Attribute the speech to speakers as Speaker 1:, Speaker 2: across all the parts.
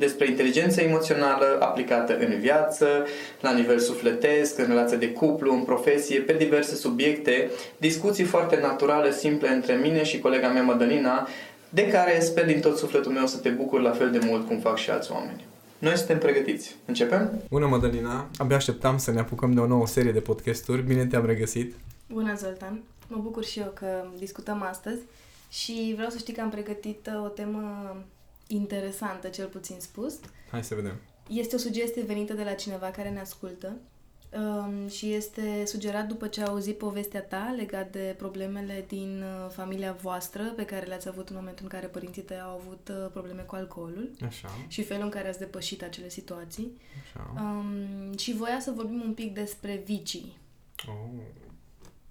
Speaker 1: despre inteligența emoțională aplicată în viață, la nivel sufletesc, în relație de cuplu, în profesie, pe diverse subiecte, discuții foarte naturale, simple între mine și colega mea Madalina, de care sper din tot sufletul meu să te bucur la fel de mult cum fac și alți oameni. Noi suntem pregătiți. Începem?
Speaker 2: Bună, Madalina! Abia așteptam să ne apucăm de o nouă serie de podcasturi. Bine te-am regăsit!
Speaker 3: Bună, Zoltan! Mă bucur și eu că discutăm astăzi și vreau să știi că am pregătit uh, o temă interesantă, cel puțin spus.
Speaker 2: Hai să vedem.
Speaker 3: Este o sugestie venită de la cineva care ne ascultă um, și este sugerat după ce a auzit povestea ta legat de problemele din uh, familia voastră pe care le-ați avut în momentul în care părinții tăi au avut uh, probleme cu alcoolul
Speaker 2: Așa.
Speaker 3: și felul în care ați depășit acele situații.
Speaker 2: Așa.
Speaker 3: Um, și voia să vorbim un pic despre vicii.
Speaker 2: Oh.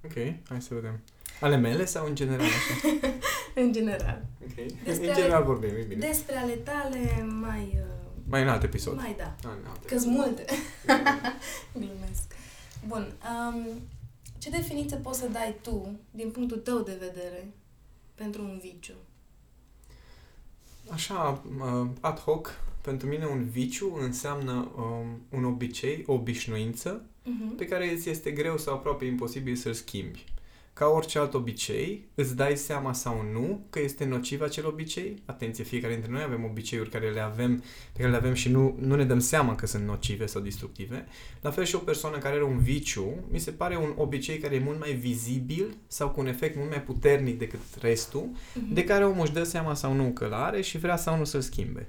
Speaker 2: Ok, hai să vedem. Ale mele sau în general așa?
Speaker 3: în general.
Speaker 2: Ok. Despre în general vorbim, e bine.
Speaker 3: Despre ale tale mai... Uh,
Speaker 2: mai în alt episod.
Speaker 3: Mai da.
Speaker 2: Ah, în alt
Speaker 3: Că multe. Glumesc. Bun. Um, ce definiție poți să dai tu, din punctul tău de vedere, pentru un viciu?
Speaker 2: Așa, uh, ad hoc, pentru mine un viciu înseamnă um, un obicei, o obișnuință, uh-huh. pe care îți este greu sau aproape imposibil să-l schimbi ca orice alt obicei, îți dai seama sau nu că este nociv acel obicei. Atenție, fiecare dintre noi avem obiceiuri care le avem, pe care le avem și nu, nu ne dăm seama că sunt nocive sau destructive. La fel și o persoană care are un viciu, mi se pare un obicei care e mult mai vizibil sau cu un efect mult mai puternic decât restul, uh-huh. de care omul își dă seama sau nu că l-are și vrea sau nu să-l schimbe.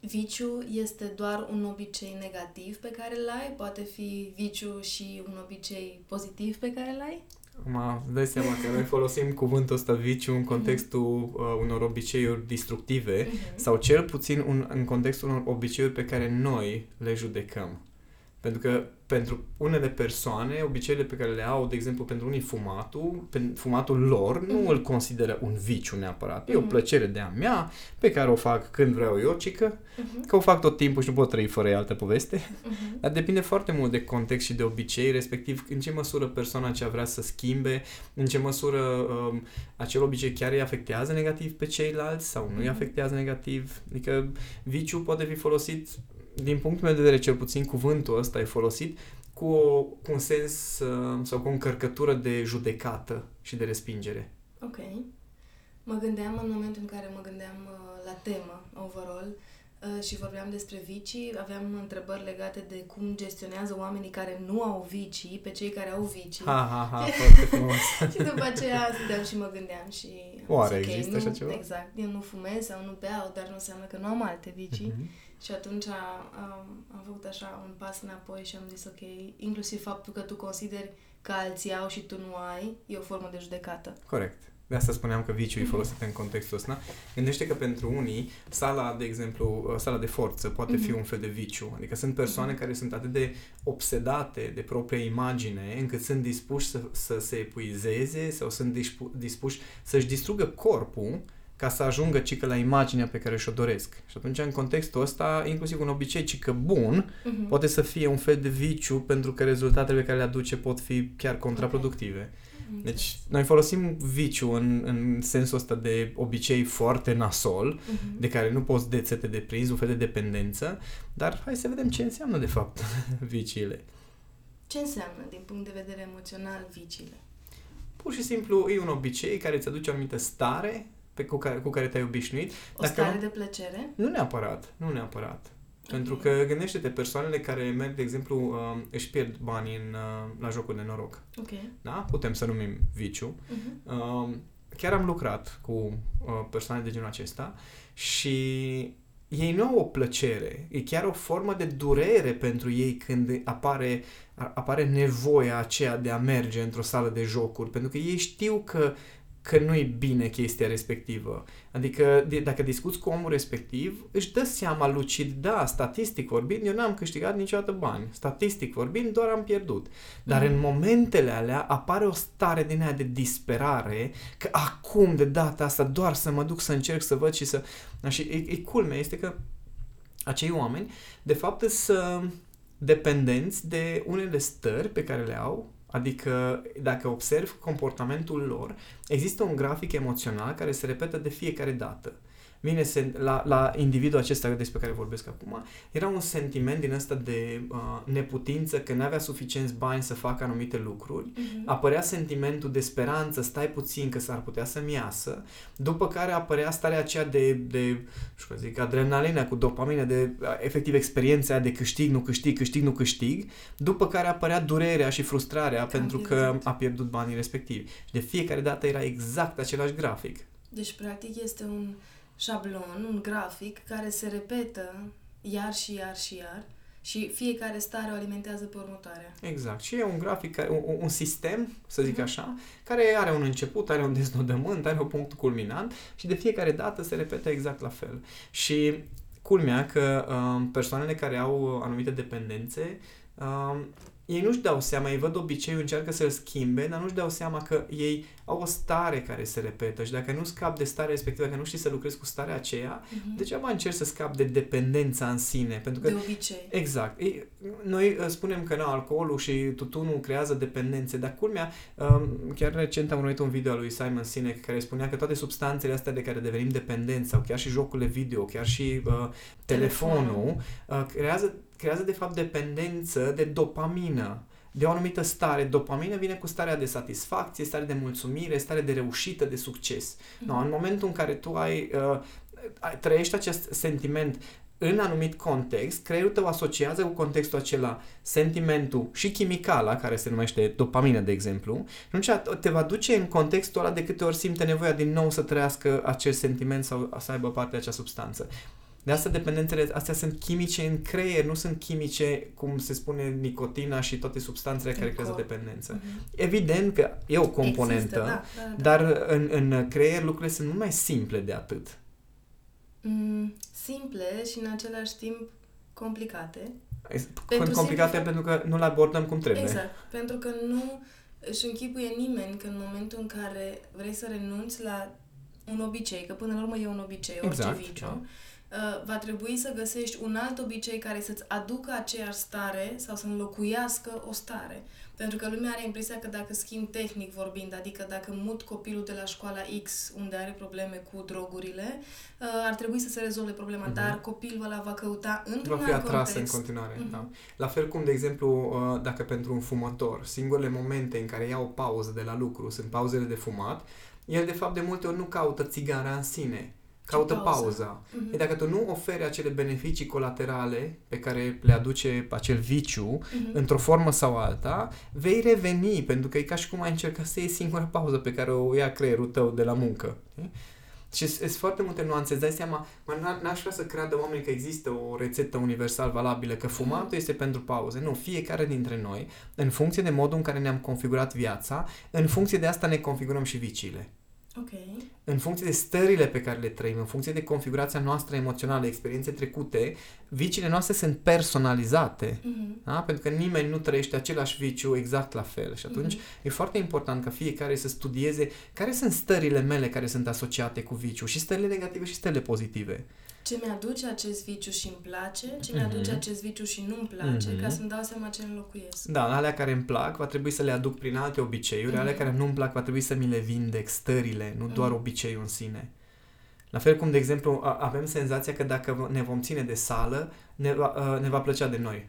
Speaker 3: Viciu este doar un obicei negativ pe care îl ai? Poate fi viciu și un obicei pozitiv pe care îl ai?
Speaker 2: Acum, dai seama că noi folosim cuvântul ăsta viciu în contextul uh, unor obiceiuri destructive uh-huh. sau cel puțin un, în contextul unor obiceiuri pe care noi le judecăm. Pentru că pentru unele persoane, obiceiurile pe care le au, de exemplu, pentru unii fumatul, fumatul lor, nu mm-hmm. îl consideră un viciu neapărat. Mm-hmm. E o mhm. plăcere de a mea, pe care o fac când vreau eu, cică, mm-hmm. că o fac tot timpul și nu pot trăi fără ea altă poveste. Mm-hmm. Dar depinde foarte mult de context și de obicei, respectiv în ce măsură persoana aceea vrea să schimbe, în ce măsură um, acel obicei chiar îi afectează negativ pe ceilalți sau nu mm-hmm. îi mhm. afectează negativ. Adică viciu poate fi folosit din punctul meu de vedere, cel puțin cuvântul ăsta e folosit cu, o, cu un sens uh, sau cu o încărcătură de judecată și de respingere.
Speaker 3: Ok. Mă gândeam în momentul în care mă gândeam uh, la temă, overall, uh, și vorbeam despre vicii, aveam întrebări legate de cum gestionează oamenii care nu au vicii pe cei care au vicii.
Speaker 2: Ha, ha, ha, foarte frumos.
Speaker 3: și după aceea stăteam și mă gândeam și...
Speaker 2: Oare zis, există
Speaker 3: okay,
Speaker 2: așa ceva?
Speaker 3: Exact. Eu nu fumez sau nu beau, dar nu înseamnă că nu am alte vicii. Uh-huh. Și atunci am, am făcut așa un pas înapoi și am zis ok, inclusiv faptul că tu consideri că alții au și tu nu ai, e o formă de judecată.
Speaker 2: Corect. De asta spuneam că viciul e folosit în contextul ăsta. Gândește că pentru unii, sala, de exemplu, sala de forță poate fi mhm. un fel de viciu. Adică sunt persoane care sunt atât de obsedate de propria imagine încât sunt dispuși să, să se epuizeze sau sunt dispuși să-și distrugă corpul ca să ajungă cică la imaginea pe care și-o doresc. Și atunci, în contextul ăsta, inclusiv un obicei cică bun, uh-huh. poate să fie un fel de viciu pentru că rezultatele pe care le aduce pot fi chiar contraproductive. Okay. Deci, noi folosim viciu în, în sensul ăsta de obicei foarte nasol, uh-huh. de care nu poți dețete de prins, un fel de dependență, dar hai să vedem ce înseamnă, de fapt, viciile.
Speaker 3: Ce înseamnă, din punct de vedere emoțional, viciile?
Speaker 2: Pur și simplu, e un obicei care îți aduce o anumită stare pe cu care, cu care te-ai obișnuit.
Speaker 3: O Dacă stare nu, de plăcere?
Speaker 2: Nu neapărat, nu neapărat. Pentru că gândește-te, persoanele care merg, de exemplu, uh, își pierd banii în, uh, la jocuri de noroc.
Speaker 3: Ok.
Speaker 2: Da? Putem să numim viciu.
Speaker 3: Uh-huh.
Speaker 2: Uh, chiar am lucrat cu uh, persoane de genul acesta și ei nu au o plăcere, e chiar o formă de durere pentru ei când apare, apare nevoia aceea de a merge într-o sală de jocuri, pentru că ei știu că că nu e bine chestia respectivă. Adică de, dacă discuți cu omul respectiv, își dă seama lucid, da, statistic vorbind, eu n-am câștigat niciodată bani. Statistic vorbind, doar am pierdut. Dar mm. în momentele alea apare o stare din aia de disperare, că acum, de data asta, doar să mă duc să încerc să văd și să... Și e, e culmea este că acei oameni, de fapt, sunt dependenți de unele stări pe care le au Adică, dacă observ comportamentul lor, există un grafic emoțional care se repetă de fiecare dată vine sen- la, la individul acesta despre care vorbesc acum, era un sentiment din ăsta de uh, neputință, că nu avea suficienți bani să facă anumite lucruri, uh-huh. apărea sentimentul de speranță, stai puțin că s-ar putea să-mi iasă, după care apărea starea aceea de, de știu zic, adrenalină cu dopamină, de uh, efectiv experiența de câștig, nu câștig, câștig, nu câștig, după care apărea durerea și frustrarea că pentru că a pierdut banii respectivi. Și de fiecare dată era exact același grafic.
Speaker 3: Deci, practic, este un șablon, un grafic care se repetă iar și iar și iar și fiecare stare o alimentează pe următoarea.
Speaker 2: Exact. Și e un grafic, un, un sistem, să zic mhm. așa, care are un început, are un deznodământ, are un punct culminant și de fiecare dată se repetă exact la fel. Și culmea că um, persoanele care au anumite dependențe um, ei nu-și dau seama, ei văd obiceiul, încearcă să-l schimbe, dar nu-și dau seama că ei au o stare care se repetă și dacă nu scap de starea respectivă, dacă nu știi să lucrezi cu starea aceea, uh-huh. degeaba încerci să scap de dependența în sine. Pentru că,
Speaker 3: de obicei.
Speaker 2: Exact. Ei, noi uh, spunem că nu, alcoolul și tutunul creează dependențe, dar culmea, um, chiar recent am urmărit un video al lui Simon Sinek care spunea că toate substanțele astea de care devenim dependenți, sau chiar și jocurile video, chiar și uh, telefonul, uh, creează creează de fapt dependență de dopamină, de o anumită stare. Dopamină vine cu starea de satisfacție, stare de mulțumire, stare de reușită, de succes. Mm-hmm. No, în momentul în care tu ai, uh, trăiești acest sentiment în anumit context, creierul tău asociază cu contextul acela sentimentul și chimicala, care se numește dopamină, de exemplu, și atunci te va duce în contextul ăla de câte ori simte nevoia din nou să trăiască acel sentiment sau să aibă parte de acea substanță. De asta dependențele astea sunt chimice în creier, nu sunt chimice, cum se spune, nicotina și toate substanțele care creează dependență. Mm-hmm. Evident că e o componentă, Există, da, da, da. dar în, în creier lucrurile sunt mult mai simple de atât.
Speaker 3: Mm, simple și în același timp complicate.
Speaker 2: Pentru complicate simplu... pentru că nu le abordăm cum trebuie.
Speaker 3: Exact, pentru că nu își închipuie nimeni că în momentul în care vrei să renunți la un obicei, că până la urmă e un obicei, orice exact, viciu, da Uh, va trebui să găsești un alt obicei care să-ți aducă aceeași stare sau să înlocuiască o stare. Pentru că lumea are impresia că dacă schimb tehnic vorbind, adică dacă mut copilul de la școala X, unde are probleme cu drogurile, uh, ar trebui să se rezolve problema, uh-huh. dar copilul ăla va căuta într-un
Speaker 2: Va fi atras context. în continuare, uh-huh. da. La fel cum, de exemplu, uh, dacă pentru un fumător, singurele momente în care ia o pauză de la lucru sunt pauzele de fumat, el de fapt de multe ori nu caută țigara în sine, caută pauza. pauza. Uh-huh. E dacă tu nu oferi acele beneficii colaterale pe care le aduce acel viciu, uh-huh. într-o formă sau alta, vei reveni, pentru că e ca și cum ai încercat să iei singura pauză pe care o ia creierul tău de la muncă. Și sunt foarte multe nuanțe. Îți dai seama, mă, n-aș vrea să creadă oamenii că există o rețetă universal valabilă, că fumatul mhm. este pentru pauze. Nu, fiecare dintre noi, în funcție de modul în care ne-am configurat viața, în funcție de asta ne configurăm și viciile.
Speaker 3: Okay.
Speaker 2: În funcție de stările pe care le trăim, în funcție de configurația noastră emoțională, experiențe trecute, viciile noastre sunt personalizate. Uh-huh. Da? Pentru că nimeni nu trăiește același viciu exact la fel. Și atunci uh-huh. e foarte important ca fiecare să studieze care sunt stările mele care sunt asociate cu viciu și stările negative și stările pozitive
Speaker 3: ce mi-aduce acest viciu și îmi place, ce mm-hmm. mi-aduce acest viciu și nu-mi place, mm-hmm. ca să-mi dau seama ce înlocuiesc.
Speaker 2: Da, alea care îmi plac va trebui să le aduc prin alte obiceiuri, mm-hmm. alea care nu-mi plac va trebui să mi le vindec stările, nu mm-hmm. doar obiceiul în sine. La fel cum, de exemplu, avem senzația că dacă ne vom ține de sală, ne va, ne va plăcea de noi.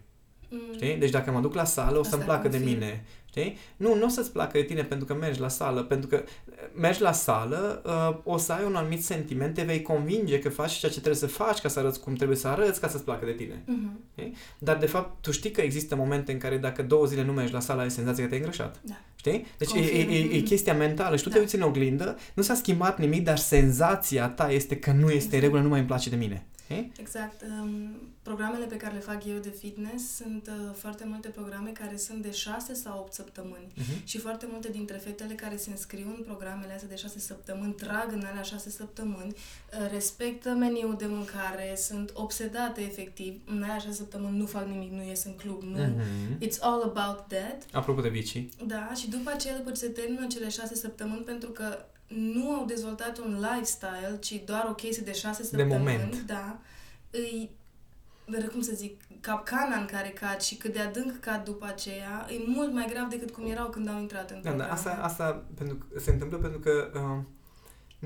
Speaker 2: Mm. Știi? Deci dacă mă duc la sală, o să-mi placă de mine. Știi? Nu, nu o să-ți placă de tine pentru că mergi la sală, pentru că uh, mergi la sală, uh, o să ai un anumit sentiment, te vei convinge că faci ceea ce trebuie să faci ca să arăți cum trebuie să arăți, ca să-ți placă de tine.
Speaker 3: Uh-huh.
Speaker 2: Știi? Dar, de fapt, tu știi că există momente în care dacă două zile nu mergi la sală, ai senzația că te-ai îngrășat.
Speaker 3: Da.
Speaker 2: Știi? Deci e, e,
Speaker 3: Confirm.
Speaker 2: e, e chestia mentală și tu
Speaker 3: Da.
Speaker 2: te uiți în oglindă, nu s-a schimbat nimic, dar senzația ta este că nu este în
Speaker 3: Exact.
Speaker 2: regulă, nu mai îmi place de mine. Știi?
Speaker 3: Exact. Um, programele pe care le fac eu de fitness sunt uh, foarte multe programe care sunt de 6 sau 8 săptămâni.
Speaker 2: Uh-huh.
Speaker 3: Și foarte multe dintre fetele care se înscriu în programele astea de 6 săptămâni, trag în alea 6 săptămâni, uh, respectă meniul de mâncare, sunt obsedate efectiv, în alea 6 săptămâni nu fac nimic, nu ies în club, nu.
Speaker 2: Mhm.
Speaker 3: It's all about that.
Speaker 2: Apropo de vicii,
Speaker 3: Da, și după aceea, după ce se termină cele 6 săptămâni, pentru că nu au dezvoltat un lifestyle, ci doar o chestie de 6 săptămâni,
Speaker 2: moment.
Speaker 3: da, îi, cum să zic, capcana în care cad și cât de adânc cad după aceea, e mult mai grav decât cum erau când au intrat în
Speaker 2: Da,
Speaker 3: program.
Speaker 2: da, asta, asta pentru, că- se întâmplă pentru că uh,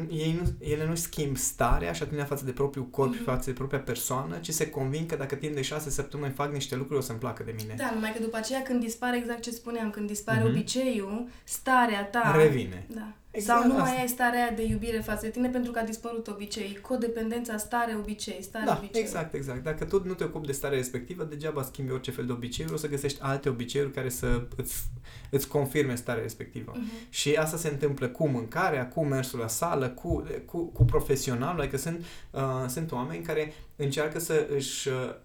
Speaker 2: ei nu, ele nu schimb starea și atitudinea față de propriul corp și
Speaker 3: Mhm.
Speaker 2: față de propria persoană, ci se convin că dacă timp de șase săptămâni fac niște lucruri, o să-mi placă de mine.
Speaker 3: Da, numai că după aceea când dispare exact ce spuneam, când dispare
Speaker 2: Mhm.
Speaker 3: obiceiul, starea ta...
Speaker 2: Revine.
Speaker 3: Da.
Speaker 2: Exact
Speaker 3: Sau nu
Speaker 2: asta.
Speaker 3: mai ai starea aia de iubire față de tine pentru că a dispărut obicei. Codependența, stare, obicei, stare,
Speaker 2: Da,
Speaker 3: obicei.
Speaker 2: exact, exact. Dacă tu nu te ocupi de starea respectivă, degeaba schimbi orice fel de obiceiuri, o să găsești alte obiceiuri care să îți, îți confirme starea respectivă.
Speaker 3: Mhm.
Speaker 2: Și asta se întâmplă cu mâncarea, cu mersul la sală, cu, cu, cu profesionalul, adică sunt, uh, sunt oameni care încearcă să își uh,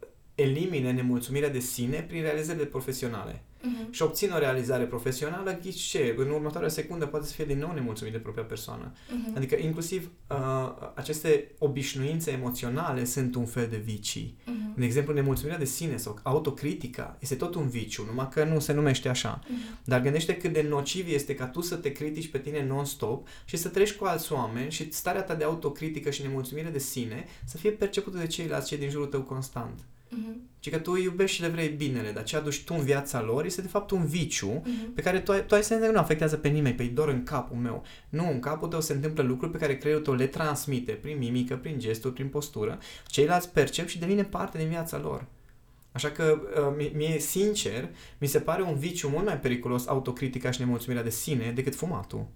Speaker 2: elimine nemulțumirea de sine prin realizările profesionale.
Speaker 3: Mhm.
Speaker 2: Și obțin o realizare profesională, ghici ce, în următoarea secundă poate să fie din nou nemulțumit de propria persoană.
Speaker 3: Mhm.
Speaker 2: Adică inclusiv uh, aceste obișnuințe emoționale sunt un fel de vicii.
Speaker 3: Mhm.
Speaker 2: De exemplu, nemulțumirea de sine sau autocritica este tot un viciu, numai că nu se numește așa.
Speaker 3: Mhm.
Speaker 2: Dar gândește cât de nociv este ca tu să te critici pe tine non-stop și să treci cu alți oameni și starea ta de autocritică și nemulțumire de sine să fie percepută de ceilalți, cei din jurul tău constant.
Speaker 3: Mhm.
Speaker 2: Și că tu îi iubești și le vrei binele, dar ce aduci tu în viața lor este de fapt un viciu
Speaker 3: Mhm.
Speaker 2: pe care tu ai, tu ai senzația că nu afectează pe nimeni, pe doar în capul meu. Nu, în capul tău se întâmplă lucruri pe care creierul tău le transmite prin mimică, prin gesturi, prin postură. Ceilalți percep și devine parte din viața lor. Așa că, uh, mie- mie, sincer, mi se pare un viciu mult mai periculos autocritica și nemulțumirea de sine decât fumatul.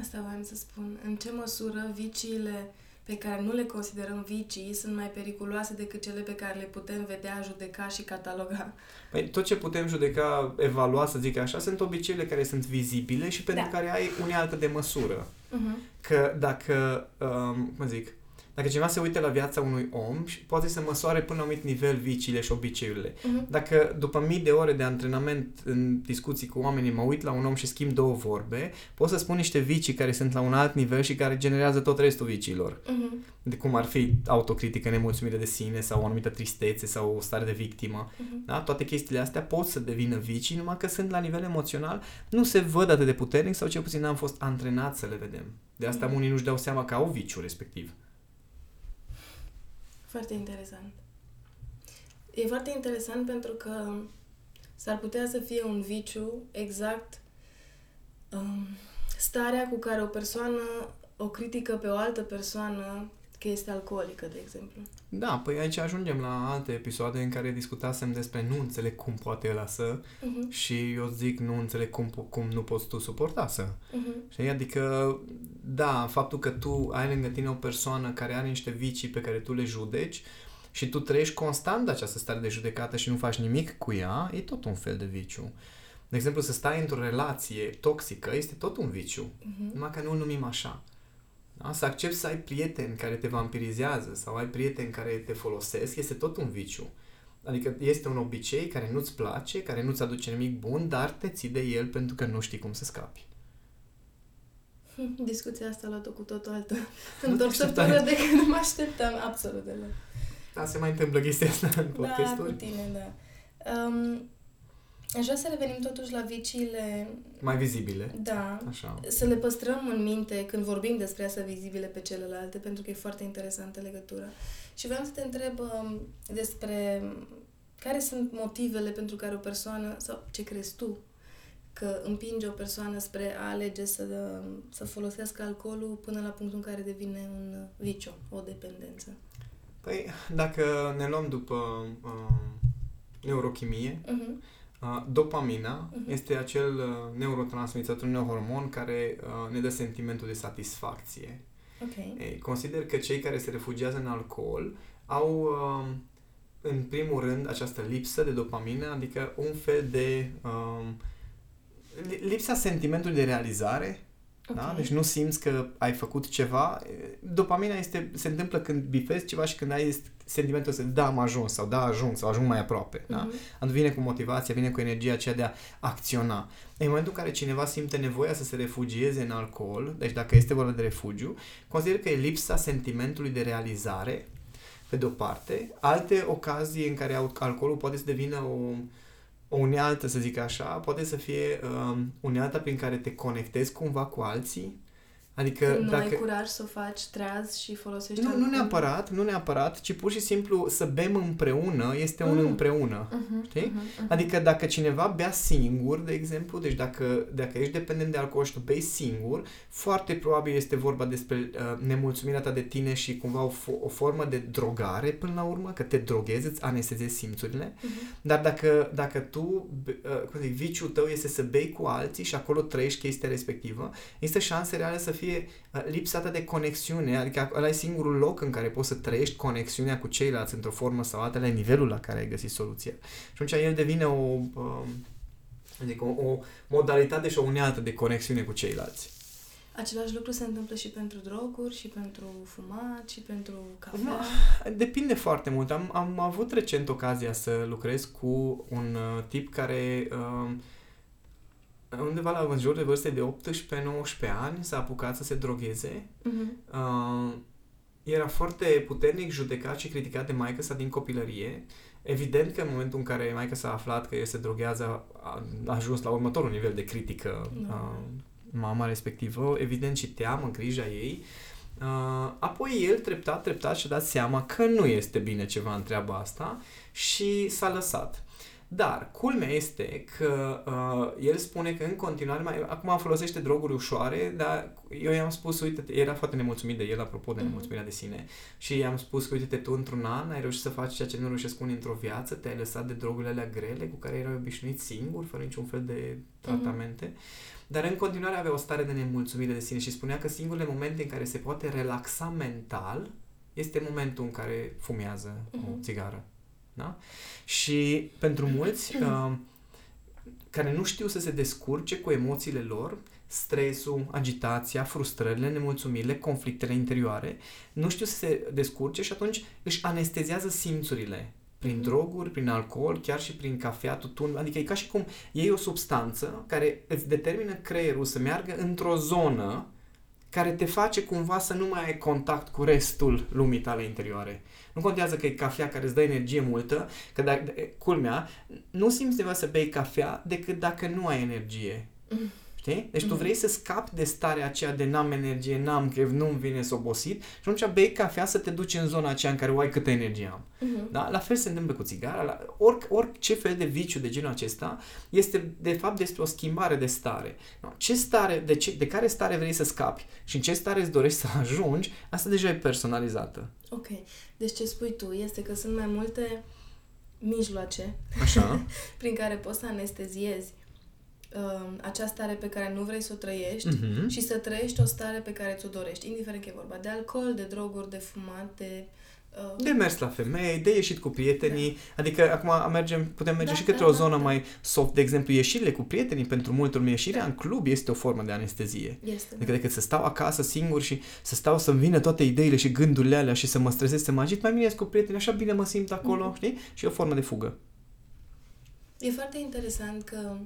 Speaker 3: Asta voiam să spun. În ce măsură viciile pe care nu le considerăm vicii sunt mai periculoase decât cele pe care le putem vedea, judeca și cataloga.
Speaker 2: Păi tot ce putem judeca, evalua, să zic așa, sunt obiceiurile care sunt vizibile și pentru
Speaker 3: Da.
Speaker 2: care ai unealtă de măsură.
Speaker 3: Uh-huh.
Speaker 2: Că dacă, um, cum zic, dacă cineva se uită la viața unui om și poate să măsoare până la un anumit nivel viciile și obiceiurile.
Speaker 3: Uh-huh.
Speaker 2: Dacă după mii de ore de antrenament în discuții cu oamenii mă uit la un om și schimb două vorbe, pot să spun niște vicii care sunt la un alt nivel și care generează tot restul viciilor.
Speaker 3: Uh-huh.
Speaker 2: De cum ar fi autocritică, nemulțumire de sine sau o anumită tristețe sau o stare de victimă.
Speaker 3: Uh-huh.
Speaker 2: Da? Toate chestiile astea pot să devină vicii, numai că sunt la nivel emoțional, nu se văd atât de puternic sau cel puțin n-am fost antrenați să le vedem. De asta
Speaker 3: Mhm.
Speaker 2: unii nu-și dau seama că au viciul respectiv.
Speaker 3: Foarte interesant. E foarte interesant pentru că s-ar putea să fie un viciu exact um, starea cu care o persoană o critică pe o altă persoană că este alcoolică, de exemplu.
Speaker 2: Da, păi aici ajungem la alte episoade în care discutasem despre nu înțeleg cum poate ăla să
Speaker 3: Uh-huh.
Speaker 2: și eu zic nu înțeleg cum, po- cum nu poți tu suporta să.
Speaker 3: Uh-huh.
Speaker 2: Știi? Adică, da, faptul că tu ai lângă tine o persoană care are niște vicii pe care tu le judeci și tu trăiești constant de această stare de judecată și nu faci nimic cu ea, e tot un fel de viciu. De exemplu, să stai într-o relație toxică este tot un viciu,
Speaker 3: Uh-huh.
Speaker 2: numai că nu-l numim așa. Da? Să accepti să ai prieteni care te vampirizează sau ai prieteni care te folosesc, este tot un viciu. Adică este un obicei care nu-ți place, care nu-ți aduce nimic bun, dar te ții de el pentru că nu știi cum să scapi.
Speaker 3: Discuția asta a luat-o cu totul altă
Speaker 2: Nu te
Speaker 3: întorsătură
Speaker 2: așteptai.
Speaker 3: decât nu mă așteptam absolut deloc.
Speaker 2: Da, se mai întâmplă chestia asta în
Speaker 3: Da, cu
Speaker 2: podcasturi.
Speaker 3: tine, da. Um, aș vrea să revenim totuși la viciile,
Speaker 2: Mai vizibile.
Speaker 3: da,
Speaker 2: Așa.
Speaker 3: să le păstrăm în minte când vorbim despre astea vizibile pe celelalte, pentru că e foarte interesantă legătura. Și vreau să te întreb um, despre care sunt motivele pentru care o persoană, sau ce crezi tu, că împinge o persoană spre a alege să, să folosească alcoolul până la punctul în care devine un viciu, o dependență.
Speaker 2: Păi, dacă ne luăm după uh, neurochimie,
Speaker 3: Uh-huh.
Speaker 2: Uh, dopamina uh-huh. este acel uh, neurotransmițător, neurohormon care uh, ne dă sentimentul de satisfacție.
Speaker 3: Ok.
Speaker 2: Ei, consider că cei care se refugiază în alcool au, uh, în primul rând, această lipsă de dopamină, adică un fel de uh, lipsa sentimentului de realizare Okay. Da? Deci nu simți că ai făcut ceva. Dopamina este, se întâmplă când bifezi ceva și când ai sentimentul ăsta, da, am ajuns sau da, ajung sau ajung mai aproape. Uh-huh. Da? Mhm. Atunci vine cu motivația, vine cu energia aceea de a acționa. În momentul în care cineva simte nevoia să se refugieze în alcool, deci dacă este vorba de refugiu, consider că e lipsa sentimentului de realizare, pe de-o parte. Alte ocazii în care alcoolul poate să devină o, o unealtă, să zic așa, poate să fie um, unealta prin care te conectezi cumva cu alții,
Speaker 3: Adică Când nu dacă... ai curaj să o faci treaz și folosești
Speaker 2: Nu, nu neapărat, nu neapărat, ci pur și simplu să bem împreună este mm. un împreună. Uh-huh, știi? Uh-huh, uh-huh. Adică dacă cineva bea singur, de exemplu, deci dacă, dacă ești dependent de alcool și tu bei singur, foarte probabil este vorba despre uh, nemulțumirea ta de tine și cumva o, o formă de drogare până la urmă, că te droghezi, îți anestezezi simțurile. Uh-huh. Dar dacă, dacă tu, uh, cum zic, viciul tău este să bei cu alții și acolo trăiești chestia respectivă, există șanse reale să fie fie uh, lipsa ta de conexiune, adică ăla e singurul loc în care poți să trăiești conexiunea cu ceilalți într-o formă sau alta, la nivelul la care ai găsit soluția. Și atunci el devine o, um, adică o, o modalitate și o unealtă de conexiune cu ceilalți.
Speaker 3: Același lucru se întâmplă și pentru droguri, și pentru fumat, și pentru cafea?
Speaker 2: Depinde foarte mult. Am, am avut recent ocazia să lucrez cu un uh, tip care uh, undeva la în jur de vârste de 18-19 ani s-a apucat să se drogheze. Uh-huh. Uh, era foarte puternic judecat și criticat de maică sa din copilărie. Evident că în momentul în care maica s-a aflat că el se droghează, a, a ajuns la următorul nivel de critică uh, mama respectivă, evident și teamă, grija ei. Uh, apoi el treptat, treptat și-a dat seama că nu este bine ceva în treaba asta și s-a lăsat. Dar, culmea este că uh, el spune că în continuare, mai, acum folosește droguri ușoare, dar eu i-am spus, uite, era foarte nemulțumit de el, apropo de mhm. nemulțumirea de sine, și i-am spus că, uite, tu într-un an ai reușit să faci ceea ce nu reușesc unii într-o viață, te-ai lăsat de drogurile alea grele cu care erai obișnuit singur, fără niciun fel de tratamente, mm-hmm. dar în continuare avea o stare de nemulțumire de sine și spunea că singurele momente în care se poate relaxa mental este momentul în care fumează mm-hmm. o mhm. țigară. Da? Și pentru mulți uh, care nu știu să se descurce cu emoțiile lor, stresul, agitația, frustrările, nemulțumirile, conflictele interioare, nu știu să se descurce și atunci își anestezează simțurile prin mhm. droguri, prin alcool, chiar și prin cafea, tutun, adică e ca și cum iei o substanță care îți determină creierul să meargă într-o zonă care te face cumva să nu mai ai contact cu restul lumii tale interioare. Nu contează că e cafea care îți dă energie multă, că dacă, culmea, nu simți nevoia să bei cafea decât dacă nu ai energie. Mm. Știi? Deci mm-hmm. tu vrei să scapi de starea aceea de n-am energie, n-am chef, nu-mi vine să obosit și atunci bei cafea să te duci în zona aceea în care o ai câtă energie am. Mm-hmm. Da? La fel se întâmplă cu țigara, la oric, orice fel de viciu de genul acesta este de fapt despre o schimbare de stare. No, ce stare, de, ce, de care stare vrei să scapi și în ce stare îți dorești să ajungi, asta deja e personalizată.
Speaker 3: Ok. Deci ce spui tu este că sunt mai multe mijloace
Speaker 2: Așa.
Speaker 3: prin care poți să anesteziezi uh, acea stare pe care nu vrei să o trăiești uh-huh. și să trăiești o stare pe care ți-o dorești, indiferent că e vorba de alcool, de droguri, de fumat, de...
Speaker 2: Uh... De mers la femei, de ieșit cu prietenii, da. adică acum mergem, putem merge da, și către da, o zonă da, mai soft, de exemplu ieșirile cu prietenii, pentru multă lume ieșirea în club este o formă de anestezie.
Speaker 3: Este,
Speaker 2: adică da. decât să stau acasă singur și să stau să-mi vină toate ideile și gândurile alea și să mă stresez, să mă agit, mai bine cu prietenii, așa bine mă simt acolo, mm-hmm. știi? Și e o formă de fugă.
Speaker 3: E foarte interesant că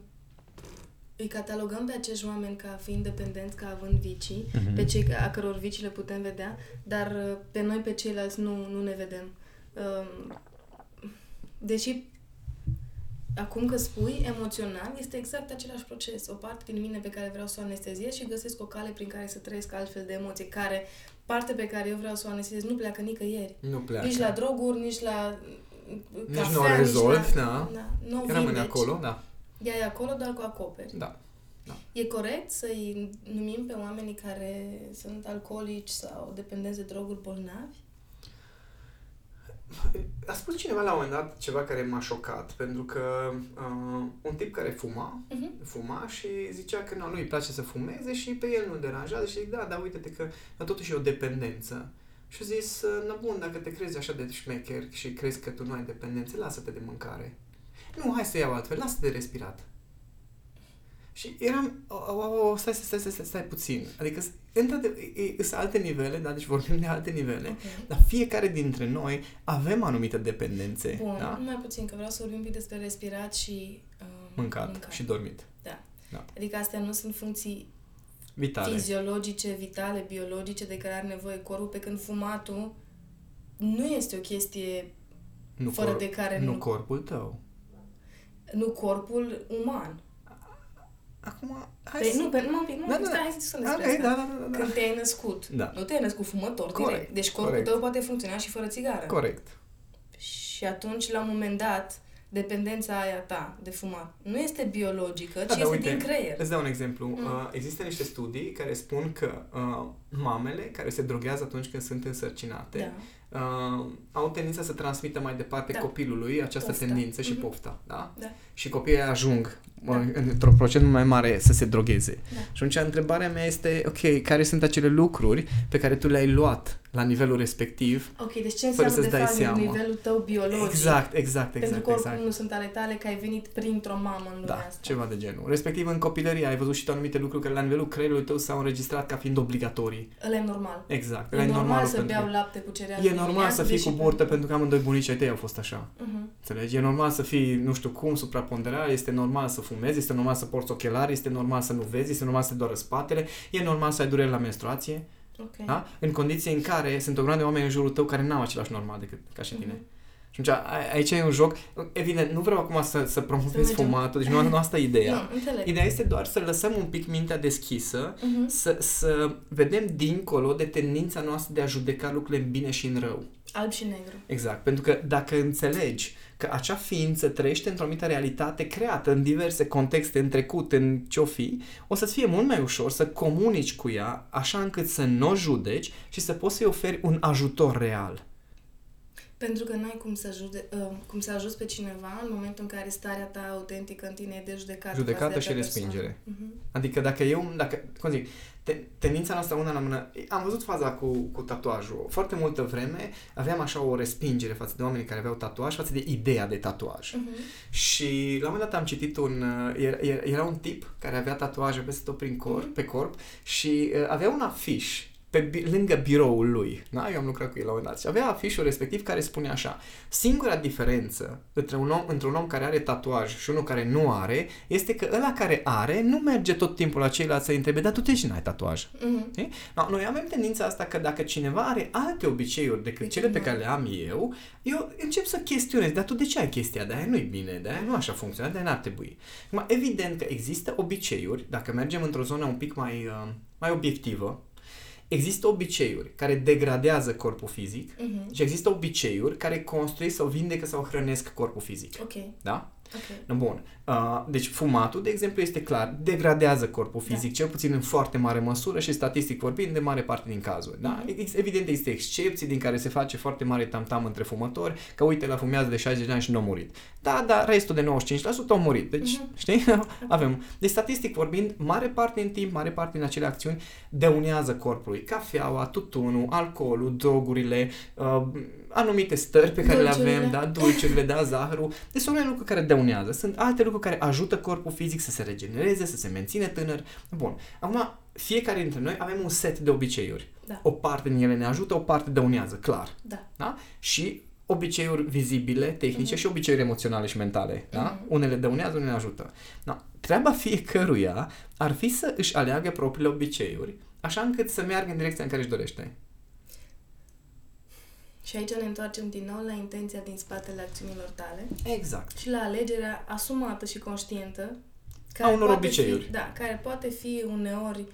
Speaker 3: îi catalogăm pe acești oameni ca fiind dependenți, ca având vicii, uh-huh. pe cei a căror vicii le putem vedea, dar uh, pe noi, pe ceilalți, nu, nu ne vedem. Um, deși, acum că spui, emoțional, este exact același proces. O parte din mine pe care vreau să o anesteziez și găsesc o cale prin care să trăiesc altfel de emoții, care, parte pe care eu vreau să o anesteziez, nu pleacă nicăieri.
Speaker 2: Nu pleacă.
Speaker 3: Nici la droguri, nici la
Speaker 2: nici cafea, nu o rezolvi, nici la, da. da. Rămâne acolo, da.
Speaker 3: Ea e acolo doar cu acoperi.
Speaker 2: Da. da.
Speaker 3: E corect să-i numim pe oamenii care sunt alcoolici sau dependenți de droguri bolnavi?
Speaker 2: a spus cineva la un moment dat ceva care m-a șocat, pentru că uh, un tip care fuma,
Speaker 3: Mhm.
Speaker 2: fuma și zicea că nu, nu-i place să fumeze și pe el nu deranjează și zic, da, dar uite-te că dar totuși e o dependență. Și a zis, na bun, dacă te crezi așa de șmecher și crezi că tu nu ai dependențe, lasă-te de mâncare. Nu, hai să iau altfel, lasă-te de respirat. Și eram, o, o, o, stai, stai, stai, stai, stai puțin. Adică, într-adevăr, e- e- sunt alte nivele, da? Deci vorbim de alte nivele,
Speaker 3: Ok.
Speaker 2: dar fiecare dintre noi avem anumite dependențe,
Speaker 3: Bun,
Speaker 2: da?
Speaker 3: mai puțin, că vreau să vorbim un pic despre respirat și uh,
Speaker 2: Mâncat, și dormit.
Speaker 3: Adică astea nu sunt funcții
Speaker 2: Vitale.
Speaker 3: fiziologice, vitale, biologice de care are nevoie corpul, pe când fumatul nu este o chestie
Speaker 2: Nu,
Speaker 3: fără de care
Speaker 2: nu
Speaker 3: nu-
Speaker 2: corpul tău.
Speaker 3: Nu corpul uman.
Speaker 2: Acum, hai
Speaker 3: Pe,
Speaker 2: să...
Speaker 3: nu, pe, nu, un pic, nu,
Speaker 2: Da,
Speaker 3: da,
Speaker 2: da.
Speaker 3: stai, hai să discutăm
Speaker 2: Ok,
Speaker 3: despre
Speaker 2: da,
Speaker 3: asta.
Speaker 2: da, da, da.
Speaker 3: Când te-ai născut,
Speaker 2: Da.
Speaker 3: nu te-ai născut fumător
Speaker 2: Corect,
Speaker 3: direct. Deci corpul
Speaker 2: corect.
Speaker 3: tău poate funcționa și fără țigară.
Speaker 2: Corect.
Speaker 3: Și atunci, la un moment dat, dependența aia ta de fumat nu este biologică, ci
Speaker 2: Da, dar
Speaker 3: este
Speaker 2: uite,
Speaker 3: din creier.
Speaker 2: Îți dau un exemplu.
Speaker 3: Mm.
Speaker 2: Uh, există niște studii care spun că uh, mamele care se droghează atunci când sunt însărcinate
Speaker 3: Da.
Speaker 2: Uh, au tendința să transmită mai departe
Speaker 3: Da.
Speaker 2: copilului această
Speaker 3: Pofta.
Speaker 2: tendință și
Speaker 3: Mhm.
Speaker 2: pofta. Da?
Speaker 3: Da.
Speaker 2: Și copiii ajung
Speaker 3: Da.
Speaker 2: uh, într-un procent mai mare să se drogheze.
Speaker 3: Da.
Speaker 2: Și atunci întrebarea mea este, ok, care sunt acele lucruri pe care tu le-ai luat la nivelul respectiv?
Speaker 3: Ok, deci ce
Speaker 2: Fără
Speaker 3: înseamnă
Speaker 2: să-ți
Speaker 3: de
Speaker 2: dai
Speaker 3: fapt
Speaker 2: seama.
Speaker 3: nivelul tău biologic?
Speaker 2: Exact, exact,
Speaker 3: Pentru
Speaker 2: exact,
Speaker 3: corpul
Speaker 2: exact.
Speaker 3: nu sunt ale tale, că ai venit printr-o mamă în lumea
Speaker 2: Da,
Speaker 3: asta.
Speaker 2: ceva de genul. Respectiv, în copilărie ai văzut și tu anumite lucruri care la nivelul creierului tău s-au înregistrat ca fiind obligatorii.
Speaker 3: Ăla e normal.
Speaker 2: Exact.
Speaker 3: E
Speaker 2: ăla
Speaker 3: normal,
Speaker 2: normalul
Speaker 3: să
Speaker 2: pentru
Speaker 3: beau
Speaker 2: tine.
Speaker 3: lapte cu cereale
Speaker 2: E normal
Speaker 3: dimineața,
Speaker 2: să fii
Speaker 3: deși
Speaker 2: cu burtă pentru că amândoi bunicii ai tăi au fost așa.
Speaker 3: Mhm.
Speaker 2: Înțelegi? E normal să fii, nu știu cum, supraponderal, este normal să fumezi, este normal să porți ochelari, este normal să nu vezi, este normal să te doară spatele, e normal să ai dureri la menstruație,
Speaker 3: Ok.
Speaker 2: da? În condiții în care sunt o grămadă de oameni în jurul tău care n-au același normal decât ca și tine.
Speaker 3: Mhm.
Speaker 2: Și atunci, a- aici e un joc, evident, nu vreau acum să, să promovez
Speaker 3: mergem.
Speaker 2: fumatul, deci nu, nu asta e ideea.
Speaker 3: Nu, înțeleg.
Speaker 2: Ideea este doar să lăsăm un pic mintea deschisă,
Speaker 3: Mhm.
Speaker 2: să, să vedem dincolo de tendința noastră de a judeca lucrurile în bine și în rău.
Speaker 3: Alb și negru.
Speaker 2: Exact, pentru că dacă înțelegi că acea ființă trăiește într-o anumită realitate creată în diverse contexte în trecut, în ce-o fi, o să-ți fie mult mai ușor să comunici cu ea așa încât să nu o judeci și să poți să-i oferi un ajutor real.
Speaker 3: Pentru că n-ai cum să, jude, uh, cum să ajuți pe cineva în momentul în care starea ta autentică în tine e de judecat.
Speaker 2: Judecată
Speaker 3: față de
Speaker 2: și
Speaker 3: altă persoană.
Speaker 2: respingere.
Speaker 3: Mhm.
Speaker 2: Adică dacă eu, dacă, cum zic, te, tendința noastră una la mână, am văzut faza cu, cu tatuajul. Foarte multă vreme aveam așa o respingere față de oamenii care aveau tatuaj, față de ideea de tatuaj.
Speaker 3: Mhm.
Speaker 2: Și la un moment dat am citit un... uh, Era, era- era un tip care avea tatuaje peste tot prin corp, pe corp și uh, avea un afiș pe, bi- lângă biroul lui. Da? Eu am lucrat cu el la un moment dat. Și avea afișul respectiv care spune așa. Singura diferență între un, om, între un om care are tatuaj și unul care nu are este că ăla care are nu merge tot timpul la ceilalți să-i întrebe dar tu de ce n-ai tatuaj?
Speaker 3: Mhm.
Speaker 2: Știi? No, noi avem tendința asta că dacă cineva are alte obiceiuri decât
Speaker 3: Decât
Speaker 2: cele pe
Speaker 3: noi.
Speaker 2: care le am eu, eu încep să chestionez, dar tu de ce ai chestia de aia? Nu-i bine, de aia nu așa funcționează, de aia n-ar trebui. Acum, evident că există obiceiuri, dacă mergem într-o zonă un pic mai, uh, mai obiectivă, există obiceiuri care degradează corpul fizic
Speaker 3: Mhm.
Speaker 2: și există obiceiuri care construiesc sau vindecă sau hrănesc corpul fizic.
Speaker 3: Ok,
Speaker 2: Da?
Speaker 3: ok.
Speaker 2: No, Bun. Uh, deci fumatul, de exemplu, este clar, degradează corpul
Speaker 3: Da.
Speaker 2: fizic, cel puțin în foarte mare măsură și statistic vorbind de mare parte din cazuri. Da?
Speaker 3: Mhm.
Speaker 2: Ex- Evident, există excepții din care se face foarte mare tamtam între fumători, că uite, la fumează de 60 de ani și nu a murit. Da, dar restul de 95% au murit. Deci,
Speaker 3: Mhm.
Speaker 2: știi? Avem. Deci, statistic vorbind, mare parte din timp, mare parte din acele acțiuni dăunează corpului. Cafeaua, tutunul, alcoolul, drogurile, uh, anumite stări pe care le
Speaker 3: Dulciurile.
Speaker 2: avem, da, dulciurile, da, zahărul. Deci sunt unele lucruri care dăunează. Sunt alte lucruri care ajută corpul fizic să se regenereze, să se menține tânăr. Bun. Acum, fiecare dintre noi avem un set de obiceiuri.
Speaker 3: Da.
Speaker 2: O parte din ele ne ajută, o parte dăunează, clar.
Speaker 3: Da.
Speaker 2: Da? Și obiceiuri vizibile, tehnice
Speaker 3: Mhm.
Speaker 2: și obiceiuri emoționale și mentale. Da?
Speaker 3: Mhm.
Speaker 2: Unele dăunează, unele ajută. Da. Treaba fiecăruia ar fi să își aleagă propriile obiceiuri, așa încât să meargă în direcția în care își dorește.
Speaker 3: Și aici ne întoarcem din nou la intenția din spatele acțiunilor tale
Speaker 2: Exact.
Speaker 3: și la alegerea asumată și conștientă
Speaker 2: A unor
Speaker 3: poate
Speaker 2: obiceiuri.
Speaker 3: Fi, da, care poate fi uneori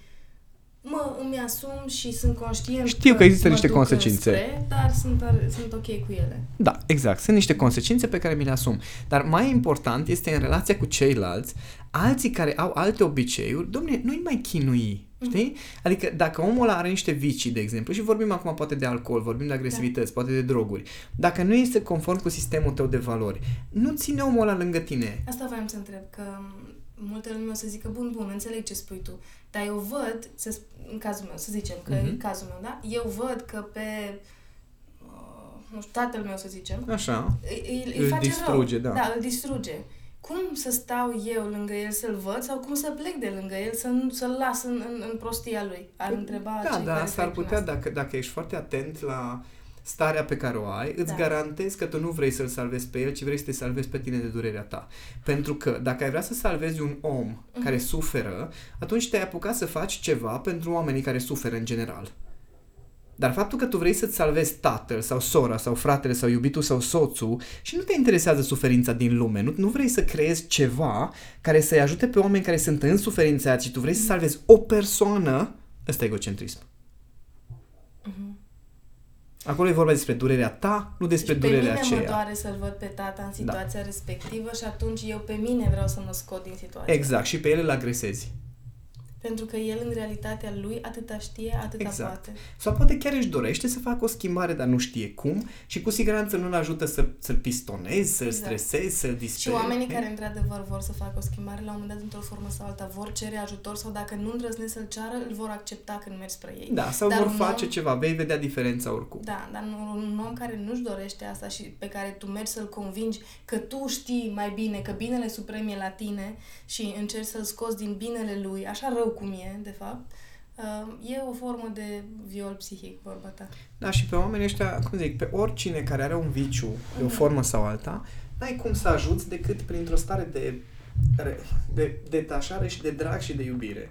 Speaker 3: mă, îmi asum și sunt conștient
Speaker 2: Știu că există
Speaker 3: mă
Speaker 2: niște
Speaker 3: duc
Speaker 2: consecințe.
Speaker 3: Înspre, dar sunt, sunt ok cu ele.
Speaker 2: Da, exact. Sunt niște consecințe pe care mi le asum. Dar mai important este în relația cu ceilalți, alții care au alte obiceiuri, domne, nu-i mai chinui Știi? Adică dacă omul ăla are niște vicii, de exemplu, și vorbim acum poate de alcool, vorbim de agresivități, da. poate de droguri, dacă nu este conform cu sistemul tău de valori, nu ține omul ăla lângă tine.
Speaker 3: Asta voiam să întreb, că multe lume o să zică, bun, bun, înțeleg ce spui tu, dar eu văd, să, în cazul meu, să zicem că uh-huh. în cazul meu, da? Eu văd că pe uh, nu știu, tatăl meu, să zicem,
Speaker 2: Așa.
Speaker 3: îi, îi,
Speaker 2: Îl
Speaker 3: face
Speaker 2: distruge,
Speaker 3: rău.
Speaker 2: da.
Speaker 3: Da, îl distruge. Cum să stau eu lângă el să-l văd sau cum să plec de lângă el să, să-l las în, în, în prostia lui? Ar întreba
Speaker 2: Da,
Speaker 3: cei
Speaker 2: da,
Speaker 3: care
Speaker 2: asta ar
Speaker 3: trec prin
Speaker 2: putea,
Speaker 3: asta.
Speaker 2: dacă, dacă ești foarte atent la starea pe care o ai, îți
Speaker 3: Da.
Speaker 2: garantez că tu nu vrei să-l salvezi pe el, ci vrei să te salvezi pe tine de durerea ta. Pentru că dacă ai vrea să salvezi un om
Speaker 3: Mhm.
Speaker 2: care suferă, atunci te-ai apucat să faci ceva pentru oamenii care suferă în general. Dar faptul că tu vrei să-ți salvezi tatăl sau sora sau fratele sau iubitul sau soțul și nu te interesează suferința din lume, nu, nu vrei să creezi ceva care să-i ajute pe oameni care sunt în suferința aia, ci tu vrei să salvezi o persoană, ăsta e egocentrism.
Speaker 3: Mhm.
Speaker 2: Acolo e vorba despre durerea ta, nu despre
Speaker 3: Deci pe
Speaker 2: durerea
Speaker 3: mine
Speaker 2: aceea.
Speaker 3: mă doare să-l văd pe tata în situația da. respectivă și atunci eu pe mine vreau să mă scot din situație.
Speaker 2: Exact, și pe el îl agresezi.
Speaker 3: Pentru că el în realitatea lui atâta știe, atâta
Speaker 2: Exact.
Speaker 3: poate.
Speaker 2: Sau poate chiar își dorește să facă o schimbare, dar nu știe cum și cu siguranță nu-l ajută să, să-l pistonezi, să-l
Speaker 3: Exact.
Speaker 2: stresezi, să-l
Speaker 3: Și
Speaker 2: disperi.
Speaker 3: oamenii care într-adevăr vor să facă o schimbare, la un moment dat, într-o formă sau alta, vor cere ajutor sau dacă nu îndrăznesc să-l ceară, îl vor accepta când mergi spre ei.
Speaker 2: Da, sau
Speaker 3: Dar
Speaker 2: vor
Speaker 3: un
Speaker 2: face
Speaker 3: om-
Speaker 2: ceva, vei vedea diferența oricum.
Speaker 3: Da, dar nu- un om care nu-și dorește asta și pe care tu mergi să-l convingi că tu știi mai bine, că binele suprem e la tine și încerci să-l scoți din binele lui, așa rău cum e, de fapt, uh, e o formă de viol psihic, vorba ta.
Speaker 2: Da, și pe oamenii ăștia, cum zic, pe oricine care are un viciu de o
Speaker 3: Mhm.
Speaker 2: formă sau alta, n-ai cum să ajuți decât printr-o stare de, de detașare și de drag și de iubire.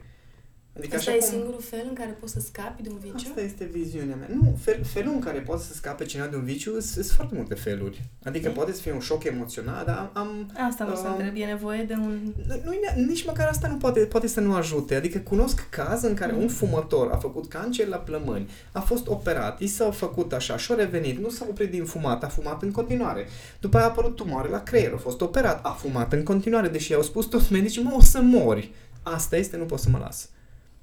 Speaker 2: Adică
Speaker 3: Asta
Speaker 2: așa
Speaker 3: e
Speaker 2: cum...
Speaker 3: singurul fel în care poți să scapi de un viciu?
Speaker 2: Asta este viziunea mea. Nu, fel, felul în care poate să scape cineva de un viciu sunt foarte multe feluri. Adică
Speaker 3: Ok.
Speaker 2: poate să fie un șoc emoțional, dar am... am
Speaker 3: Asta vreau să
Speaker 2: um,
Speaker 3: întreb, e nevoie de un...
Speaker 2: nu, nu, nici măcar asta nu poate, poate să nu ajute. Adică cunosc caz în care un fumător a făcut cancer la plămâni, a fost operat, i s-a făcut așa și a revenit, nu s-a oprit din fumat, a fumat în continuare. După aia a apărut tumoare la creier, a fost operat, a fumat în continuare, deși au spus toți medicii, mă, o să mori. Asta este, nu pot să mă las.